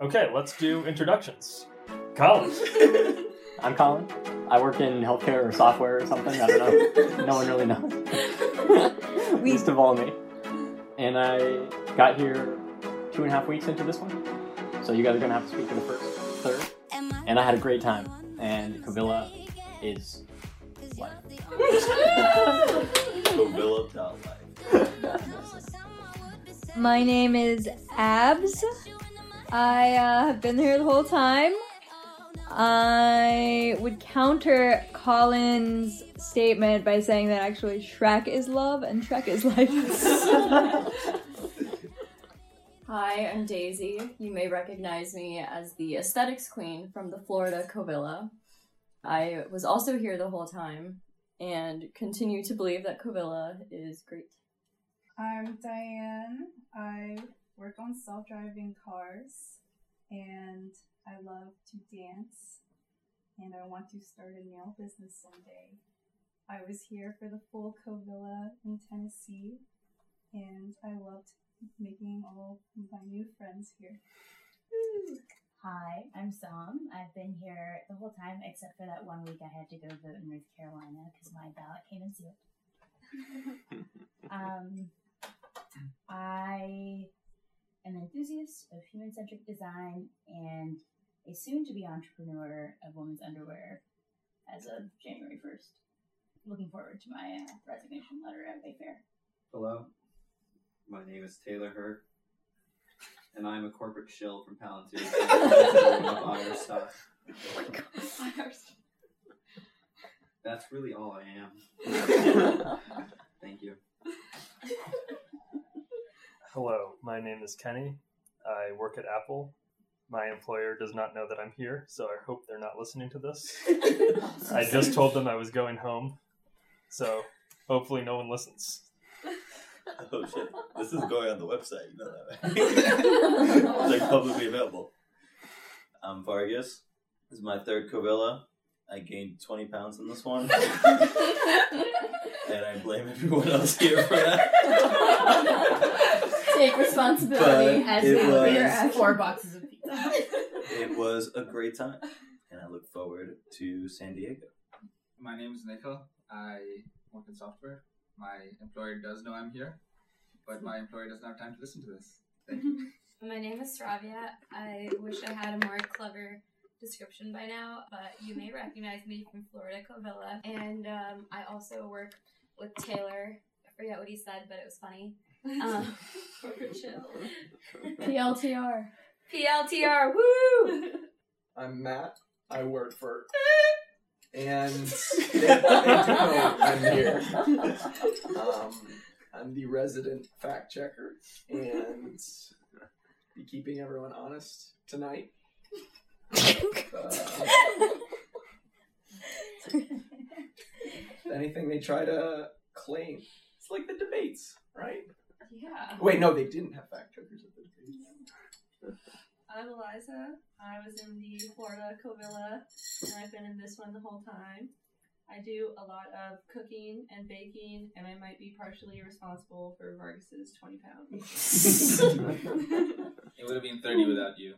Okay, let's do introductions. Colin. I'm Colin. I work in healthcare or software or something. I don't know. no one really knows. Least of all me. And I got here two and a half weeks into this one. So you guys are going to have to speak for the first third. And I had a great time. And Covilla is life. My name is Abs. I uh, have been here the whole time. I would counter Colin's statement by saying that actually Shrek is love and Shrek is life. Hi, I'm Daisy. You may recognize me as the aesthetics queen from the Florida Covilla. I was also here the whole time and continue to believe that Covilla is great. I'm Diane. I work on self driving cars and I love to dance and I want to start a nail business someday. I was here for the full Covilla in Tennessee and I loved making all my new friends here. Hi, I'm Sam. I've been here the whole time except for that one week I had to go vote in North Carolina because my ballot came in sealed. um, I am an enthusiast of human centric design and a soon to be entrepreneur of women's underwear as of January 1st. Looking forward to my uh, resignation letter at Wayfair. Hello, my name is Taylor Hurt, and I'm a corporate shill from Palantir. Irish stock. That's really all I am. Thank you. Hello, my name is Kenny. I work at Apple. My employer does not know that I'm here, so I hope they're not listening to this. I just told them I was going home, so hopefully no one listens. Oh shit! This is going on the website. You know that, right? it's like publicly available. I'm Vargas. This is my third Covilla. I gained 20 pounds in this one, and I blame everyone else here for that. Take responsibility But as it we was- clear out Four boxes of pizza. It was a great time, and I look forward to San Diego. My name is Nikhil. I work in software. My employer does know I'm here, but my employer doesn't have time to listen to this. Thank you. My name is Sravia. I wish I had a more clever description by now, but you may recognize me from Florida Covilla. And um, I also work with Taylor. I forget what he said, but it was funny. Um. PLTR. PLTR, woo! I'm Matt. I work for. And they, they know I'm here. Um, I'm the resident fact checker and be keeping everyone honest tonight. Uh, anything they try to claim, it's like the debates, right? Yeah. Wait, no, they didn't have fact checkers at the debates. I'm Eliza. I was in the Florida Covilla, and I've been in this one the whole time. I do a lot of cooking and baking, and I might be partially responsible for Vargas's 20 pounds. It would have been 30 without you.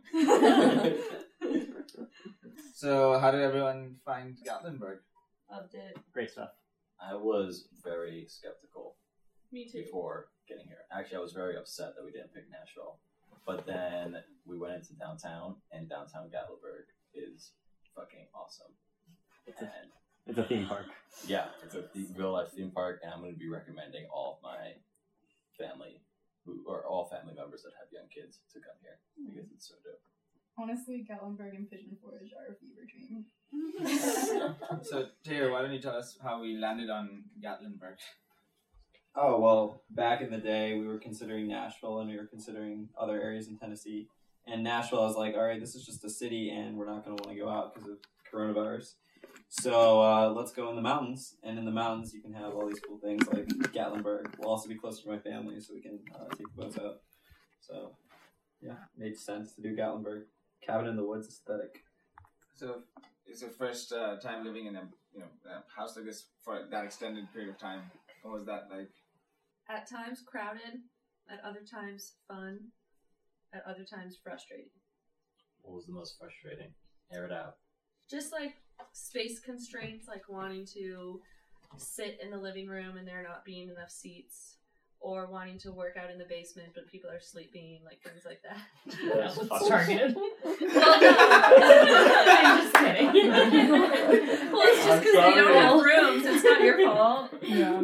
So, how did everyone find Gatlinburg? Loved it. Great stuff. I was very skeptical Me too. before getting here. Actually, I was very upset that we didn't pick Nashville. But then we went into downtown, and downtown Gatlinburg is fucking awesome. And It's a theme park. yeah, it's a the- real life theme park, and I'm going to be recommending all of my family, who or all family members that have young kids, to come here hmm. because it's so dope. Honestly, Gatlinburg and Pigeon Forge are a fever dream. So, Taylor, why don't you tell us how we landed on Gatlinburg? Oh well, back in the day, we were considering Nashville and we were considering other areas in Tennessee. And Nashville, I was like, all right, this is just a city, and we're not going to want to go out because of coronavirus. So uh, let's go in the mountains, and in the mountains, you can have all these cool things like Gatlinburg. We'll also be closer to my family, so we can uh, take the boats out. So yeah, made sense to do Gatlinburg. Cabin in the woods aesthetic. So, it's your first uh, time living in a you know a house like this for that extended period of time. What was that like? At times crowded, at other times fun, at other times frustrating. What was the most frustrating? Air it out. Just like space constraints, like wanting to sit in the living room and there not being enough seats, or wanting to work out in the basement but people are sleeping, like things like that. That's Well, fucking- targeted. Well, no. I'm just kidding. well, it's just because they don't have rooms. It's not your fault. Yeah.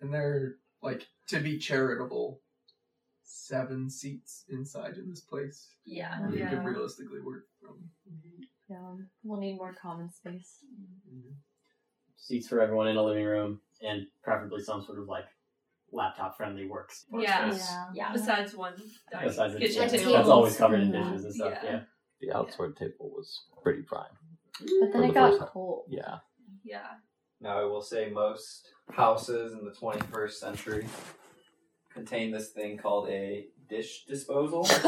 And they're like to be charitable. Seven seats inside in this place. Yeah. You Yeah. could realistically work from. Yeah. We'll need more common space. Mm-hmm. Seats for everyone in a living room, and preferably some sort of like laptop friendly works. Yeah. workspace. Yeah. Besides one dining Besides the kitchen yeah, table. that's always covered in dishes and stuff. Yeah. Yeah. The outside table was pretty prime. But then For it the got first time. cold. Yeah. Yeah. Now, I will say most houses in the 21st century contain this thing called a dish disposal.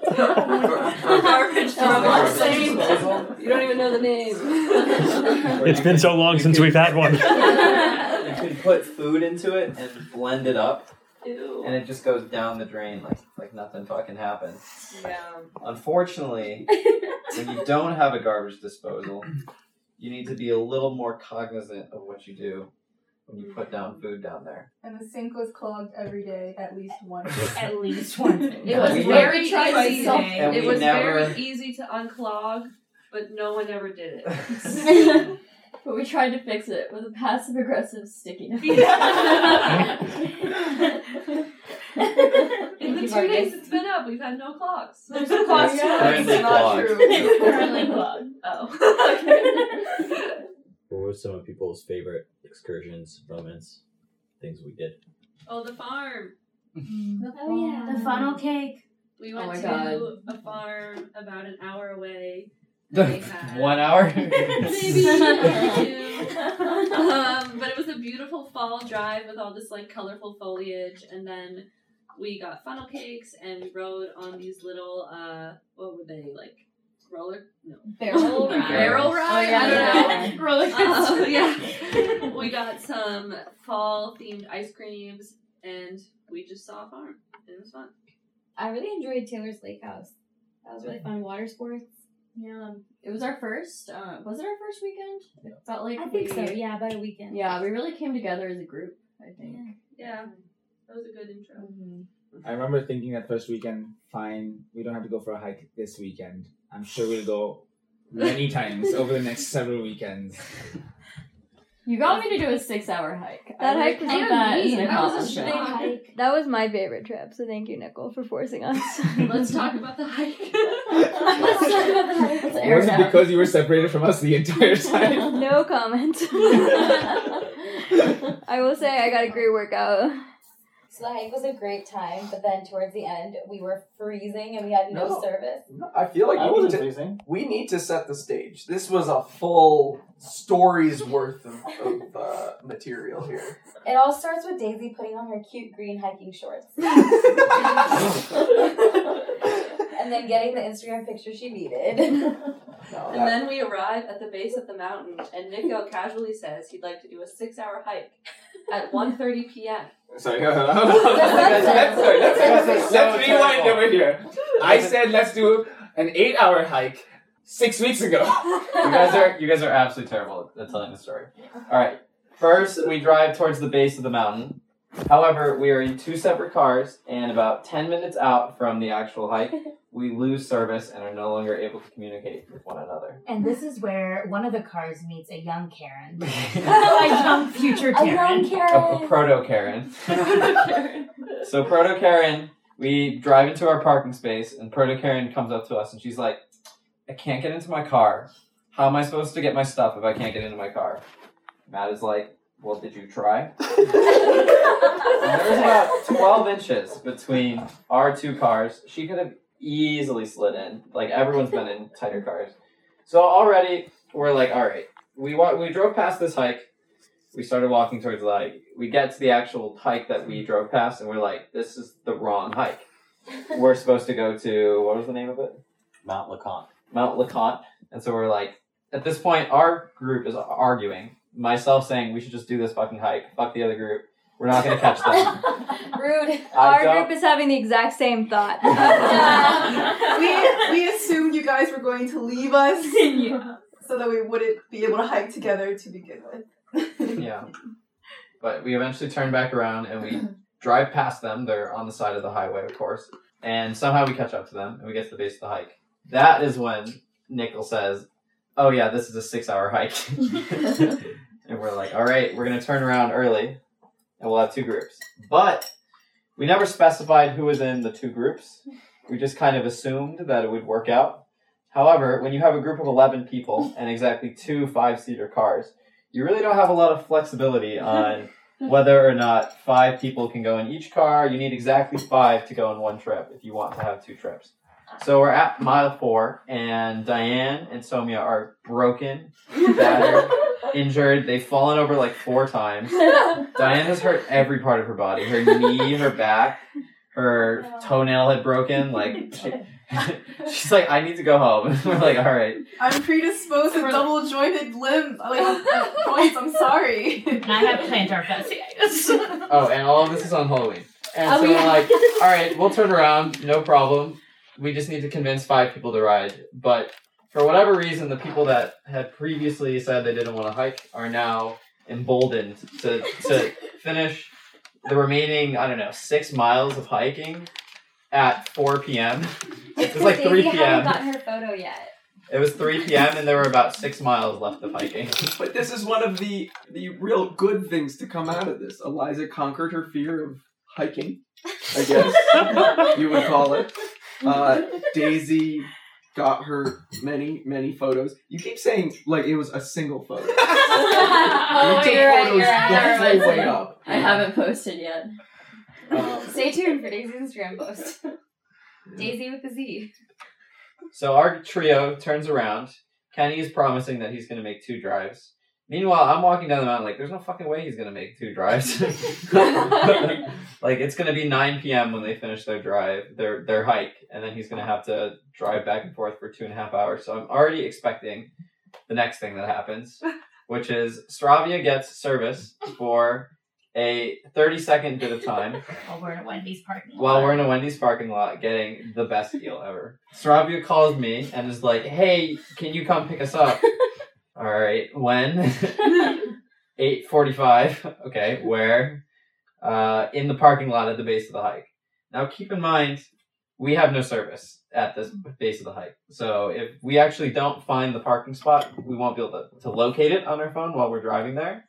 Garbage Garbage disposal. You don't even know the name. It's been so long since we've had one. you can put food into it and blend it up, Ew. and it just goes down the drain like like nothing fucking happened. Yeah. Unfortunately, when you don't have a garbage disposal, you need to be a little more cognizant of what you do when you put down mm-hmm. food down there. And the sink was clogged every day, at least once. At least once. It was We- very Twice easy. a. And It was never- very easy to unclog, but no one ever did it. but we tried to fix it with a passive aggressive stickiness. In the two Vargas. days it's been up, we've had no clogs. There's no clogs Yeah, Currently it's not clogged. true. It's currently clogged. Oh. What were some of people's favorite excursions, moments, things we did? oh, the farm. Oh yeah. The funnel cake. We Oh went my to God. a farm about an hour away. One hour? Maybe um, but it was a beautiful fall drive with all this like colorful foliage, and then we got funnel cakes and we rode on these little uh, what were they like? Roller? No. Barrel ride. Barrel Oh, ride? yeah, I don't know. Roller Uh, coaster. yeah. we got some fall themed ice creams and we just saw a farm. It was fun. I really enjoyed Taylor's Lake House. That was really fun. Water sports. Yeah, it was our first. Uh, was it our first weekend? It felt like I think we, so. Yeah, about a weekend. Yeah, we really came together as a group. I think. Yeah. That was a good intro. Mm-hmm. I remember thinking that first weekend, fine, we don't have to go for a hike this weekend. I'm sure we'll go many times over the next several weekends. You got me to do a six-hour hike. That I hike was count that as an That was a big hike. That was my favorite trip, so thank you, Nikhil, for forcing us. Let's talk about the hike. Let's talk about the hike. Was it it because you were separated from us the entire time? no comment. I will say I got a great workout. So the hike was a great time, but then towards the end we were freezing and we had no, No. service. I feel like I we need, wasn't to, freezing. we need to set the stage. This was a full story's worth of, of uh, material here. It all starts with Daisy putting on her cute green hiking shorts. and then getting the Instagram picture she needed. No, And then we arrive at the base of the mountain, and Nico casually says he'd like to do a six-hour hike at 1.30 p.m. Sorry. Let's, let's, sorry, let's, let's, let's rewind over here. I said let's do an eight-hour hike six weeks ago. You guys are you guys are absolutely terrible at telling the story. All right. First, we drive towards the base of the mountain. However, we are in two separate cars, and about ten minutes out from the actual hike, we lose service and are no longer able to communicate with one another. And this is where one of the cars meets a young Karen. a young future A Karen. A, a proto Karen. So proto Karen, we drive into our parking space, and proto Karen comes up to us, and she's like, "I can't get into my car. How am I supposed to get my stuff if I can't get into my car?" Matt is like, "Well, did you try?" And there was about twelve inches between our two cars. She could have easily slid in. Like everyone's been in tighter cars, so already we're like, "All right." We wa- we drove past this hike. We started walking towards the hike. We get to the actual hike that we drove past, and we're like, "This is the wrong hike." We're supposed to go to what was the name of it? Mount LeConte. Mount LeConte. And so we're like, at this point, our group is arguing. Myself saying we should just do this fucking hike. Fuck the other group. We're not gonna catch them. Rude. I Our don't- group is having the exact same thought. we we assumed you guys were going to leave us so that we wouldn't be able to hike together to begin with. yeah. But we eventually turn back around and we drive past them. They're on the side of the highway, of course. And somehow we catch up to them and we get to the base of the hike. That is when Nikhil says, Oh, yeah, this is a six hour hike. and we're like, All right, we're going to turn around early and we'll have two groups. But we never specified who was in the two groups. We just kind of assumed that it would work out. However, when you have a group of 11 people and exactly two five seater cars, you really don't have a lot of flexibility on whether or not five people can go in each car. You need exactly five to go on one trip if you want to have two trips. So we're at mile four, and Diane and Somia are broken, battered, injured. They've fallen over like four times. Diane has hurt every part of her body her knee, her back, her toenail had broken. Like, she- she's like, I need to go home. we're like, all right. I'm predisposed to double jointed limb like uh, joints. I'm sorry. And I have plantar fasciitis. Oh, and all of this is on Halloween. And Oh, so yeah. we're like, all right, we'll turn around, no problem. We just need to convince five people to ride. But for whatever reason, the people that had previously said they didn't want to hike are now emboldened to, to finish the remaining, I don't know, six miles of hiking at 4 p.m. It was like 3 Daisy hadn't p.m. gotten her photo yet. It was 3 p.m. and there were about six miles left of hiking. But this is one of the the real good things to come out of this. Eliza conquered her fear of hiking, I guess you would call it. Uh, Daisy got her many many photos. You keep saying like it was a single photo. oh, You take you're right, photos you're right. the Never way up. I haven't posted yet. Um, Stay tuned for Daisy's Instagram post. Daisy with the Z. So our trio turns around. Kenny is promising that he's going to make two drives. Meanwhile, I'm walking down the mountain like, there's no fucking way he's going to make two drives. like it's going to be 9 p.m. when they finish their drive, their their hike, and then he's going to have to drive back and forth for two and a half hours. So I'm already expecting the next thing that happens, which is Sravia gets service for a 30 second bit of time While we're in a Wendy's parking lot. while we're in a Wendy's parking lot getting the best deal ever. Sravia calls me and is like, "Hey, can you come pick us up?" All right, when? Eight forty-five. Okay, where? Uh, in the parking lot at the base of the hike. Now, keep in mind, we have no service at this base of the hike. So if we actually don't find the parking spot, we won't be able to, to locate it on our phone while we're driving there,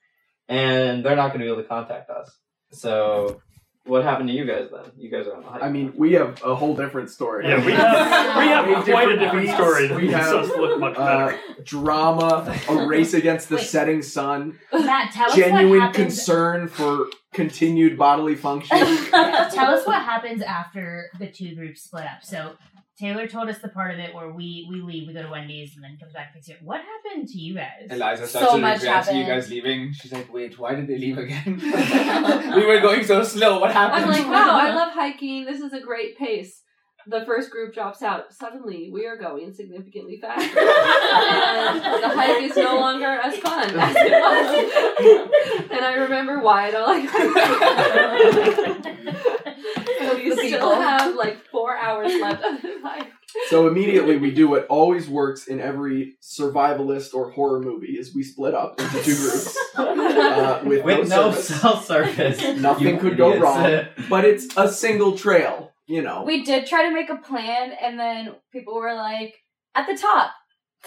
and they're not going to be able to contact us. So, what happened to you guys then? You guys are on the hike. I mean, we have a whole different story. Yeah, we have- we have quite a different beats. story that We makes have us look much uh, drama, a race against the setting sun, Matt, tell us genuine what happened. concern for continued bodily function. tell us what happens after the two groups split up. So Taylor told us the part of it where we we leave, we go to Wendy's, and then comes back and picks you. What happened to you guys? Eliza So starts to much regret you guys leaving. She's like, wait, why did they leave again? we were going so slow. What happened? I'm like, wow, I love hiking. This is a great pace. The first group drops out. Suddenly, we are going significantly faster. and the hike is no longer as fun as it was. and I remember why I don't like hiking. so we still have like four hours left of the hike. So immediately we do what always works in every survivalist or horror movie: is we split up into two groups uh, with, With no, no service. cell service. Nothing You could go wrong. But it's a single trail, you know. We did try to make a plan, and then people were like, "At the top,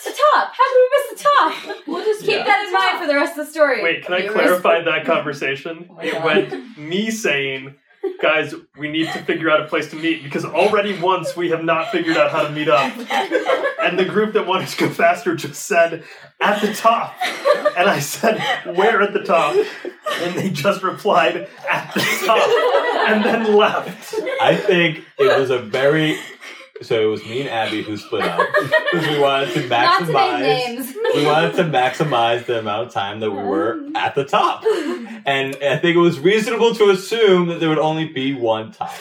the top. How did we miss the top?" We'll just keep Yeah. that in mind for the rest of the story. Wait, can I Viewers. clarify that conversation? Oh my it God. went me saying, guys, we need to figure out a place to meet because already once we have not figured out how to meet up. And the group that wanted to go faster just said, at the top. And I said, where at the top? And they just replied, at the top. And then left. I think it was a very. So it was me and Abby who split up because we wanted to Not to name maximize. names. we wanted to maximize the amount of time that we were at the top, and I think it was reasonable to assume that there would only be one top.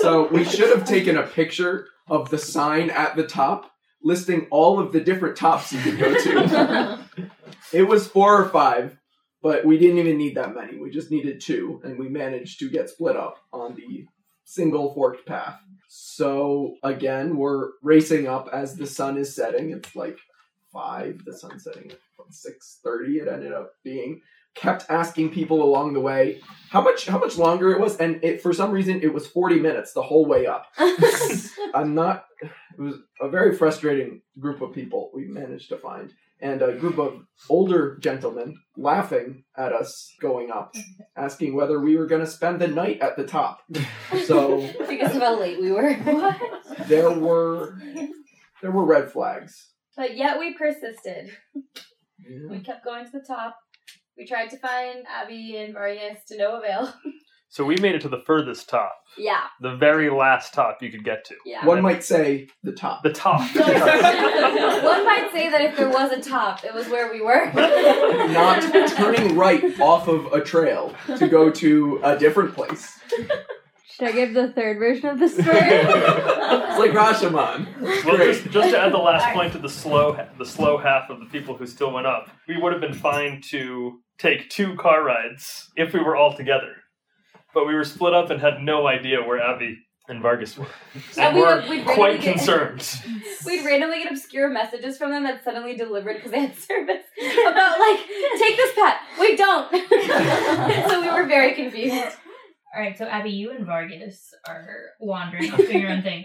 so we should have taken a picture of the sign at the top listing all of the different tops you could go to. it was four or five, but we didn't even need that many. We just needed two, and we managed to get split up on the single forked path. So again, we're racing up as the sun is setting. It's like five. The sun's setting at six thirty. It ended up being. Kept asking people along the way how much how much longer it was, and it for some reason it was forty minutes the whole way up. I'm not. It was a very frustrating group of people we managed to find, and a group of older gentlemen laughing at us going up, asking whether we were going to spend the night at the top. So because of how late we were. there were there were red flags. But yet we persisted. We kept going to the top. We tried to find Abby and Vargas to no avail. So we made it to the furthest top, yeah. the very last top you could get to. Yeah. One might say the top. The top. One might say that if there was a top, it was where we were. Not turning right off of a trail to go to a different place. Should I give the third version of the story? It's like Rashomon. Well, just, just to add the last point to the slow the slow half of the people who still went up, we would have been fine to take two car rides if we were all together. But we were split up and had no idea where Abby and Vargas were. And And we were would- we'd quite randomly get- concerned. We'd randomly get obscure messages from them that suddenly delivered because they had service about like, take this pet. We don't. so we were very confused. All right, so Abby, you and Vargas are wandering off doing your own thing.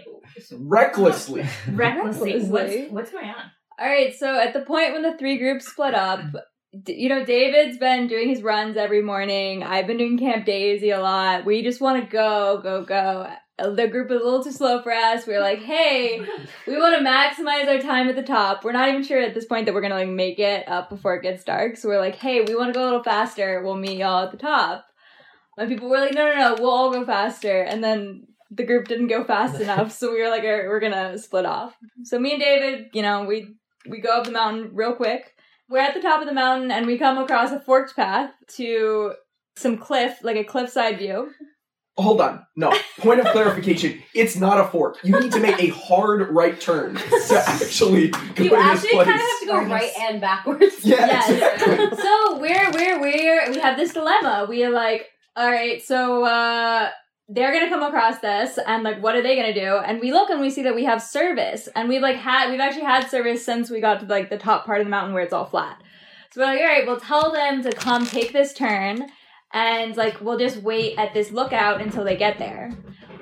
Recklessly. Recklessly. What's, Recklessly. what's going on? All right, so at the point when the three groups split up, d- you know, David's been doing his runs every morning. I've been doing Camp Daisy a lot. We just want to go, go, go. The group is a little too slow for us. We're like, hey, we want to maximize our time at the top. We're not even sure at this point that we're gonna like make it up before it gets dark. So we're like, hey, we want to go a little faster. We'll meet y'all at the top. And people were like, no, no, no, we'll all go faster. And then the group didn't go fast enough, so we were like, right, we're gonna split off. So me and David, you know, we we go up the mountain real quick. We're at the top of the mountain and we come across a forked path to some cliff, like a cliffside view. Hold on. No. Point of clarification. It's not a fork. You need to make a hard right turn to actually go You to this actually place. kind of have to go right and backwards. Yeah, Yes. so we're we're we're we have this dilemma. We are like, all right, so uh they're gonna come across this and like what are they gonna do? And we look and we see that we have service. And we've like had we've actually had service since we got to like the top part of the mountain where it's all flat. So we're like, all right, we'll tell them to come take this turn and like we'll just wait at this lookout until they get there.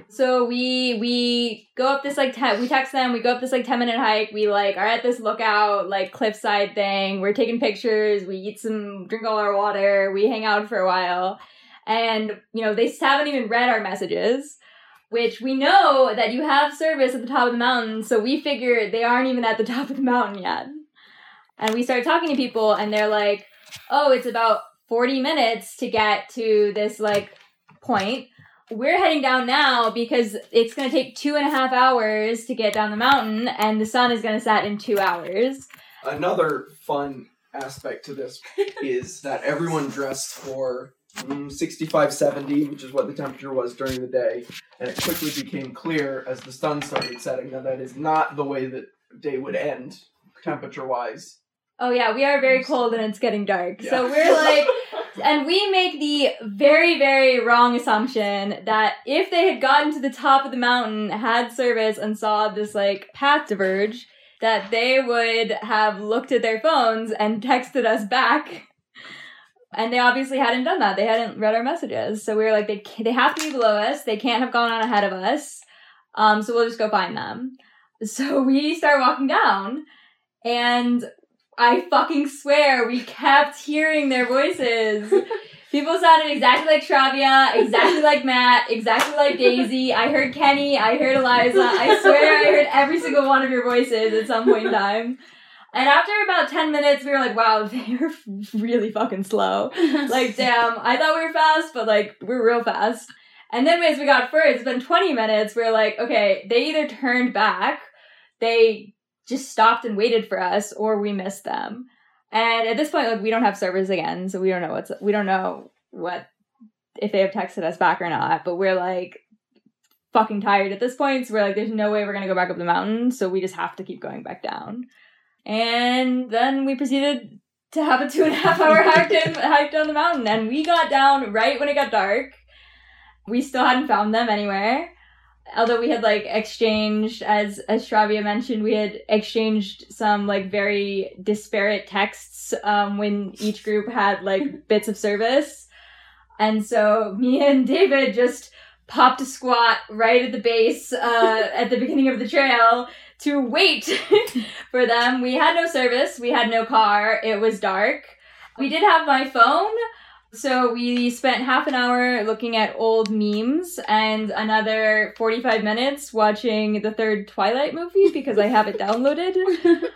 So we we go up this like ten, we text them. We go up this like ten minute hike. We like are at this lookout like cliffside thing. We're taking pictures. We eat some, drink all our water. We hang out for a while, and you know they haven't even read our messages, which we know that you have service at the top of the mountain. So we figure they aren't even at the top of the mountain yet. And we start talking to people, and they're like, "Oh, it's about forty minutes to get to this like point." we're heading down now because it's going to take two and a half hours to get down the mountain and the sun is going to set in two hours Another fun aspect to this is that everyone dressed for Mm, 65, 70, which is what the temperature was during the day. And it quickly became clear as the sun started setting that that is not the way that day would end, temperature wise. oh yeah we are very cold and it's getting dark so we're like and we make the very very wrong assumption that if they had gotten to the top of the mountain had service and saw this like path diverge that they would have looked at their phones and texted us back and they obviously hadn't done that they hadn't read our messages so we were like they, they have to be below us they can't have gone on ahead of us um, so we'll just go find them so we start walking down and I fucking swear we kept hearing their voices. People sounded exactly like Sravia, exactly like Matt, exactly like Daisy. I heard Kenny, I heard Eliza. I swear I heard every single one of your voices at some point in time. And after about 10 minutes, we were like, wow, they're really fucking slow. Like, damn, I thought we were fast, but like, we're real fast. And then as we got further, it's been 20 minutes, we are like, okay, they either turned back, they just stopped and waited for us, or we missed them. And at this point, like, we don't have servers again, so we don't know what's, we don't know what, if they have texted us back or not, but we're like, fucking tired at this point, so we're like, there's no way we're gonna go back up the mountain, so we just have to keep going back down. And then we proceeded to have a two and a half hour hike, down, hike down the mountain, and we got down right when it got dark. We still hadn't found them anywhere. although we had like exchanged as as Shravia mentioned we had exchanged some like very disparate texts um, when each group had like bits of service and so me and David just popped a squat right at the base uh, at the beginning of the trail to wait for them. We had no service. We had no car. It was dark. We did have my phone. So we spent half an hour looking at old memes and another 45 minutes watching the third Twilight movie because I have it downloaded.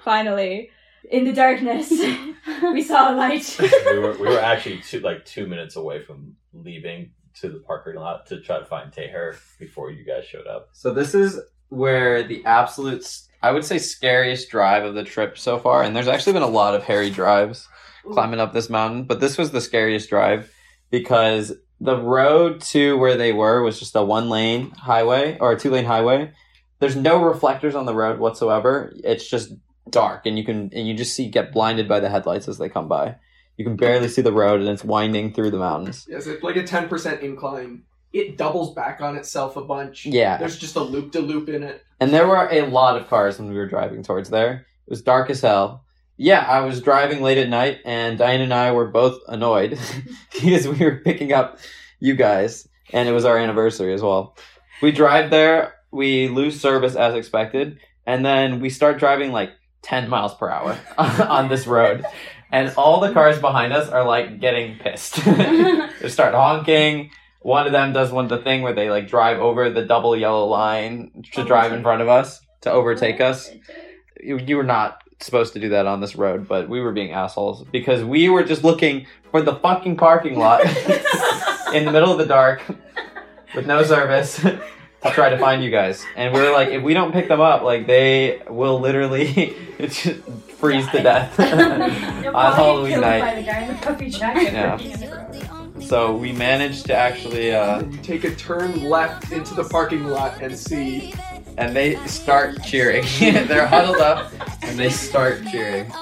Finally, in the darkness, we saw a light. we were we were actually two, like two minutes away from leaving to the parking lot to try to find Taylor before you guys showed up. So this is where the absolute, I would say, scariest drive of the trip so far. And there's actually been a lot of hairy drives climbing up this mountain, but this was the scariest drive because the road to where they were was just a one lane highway or a two lane highway. There's no reflectors on the road whatsoever. It's just dark, and you can and you just see get blinded by the headlights as they come by. You can barely see the road, and it's winding through the mountains. Yes, it's like a ten percent incline. It doubles back on itself a bunch. Yeah. There's just a loop to loop in it. And there were a lot of cars when we were driving towards there. It was dark as hell. Yeah, I was driving late at night, and Diane and I were both annoyed because we were picking up you guys, and it was our anniversary as well. We drive there, we lose service as expected, and then we start driving like 10 miles per hour on this road. And all the cars behind us are like getting pissed. they start honking. One of them does one the thing where they like drive over the double yellow line to oh, drive in front of us to overtake oh, us. You, you were not supposed to do that on this road, but we were being assholes because we were just looking for the fucking parking lot in the middle of the dark with no service to try to find you guys. And we were like, if we don't pick them up, like they will literally just freeze to death on Halloween night. the guy in the puffy jacket. Yeah. So we managed to actually, uh, You take a turn left into the parking lot and see and they start cheering. They're huddled up and they start cheering.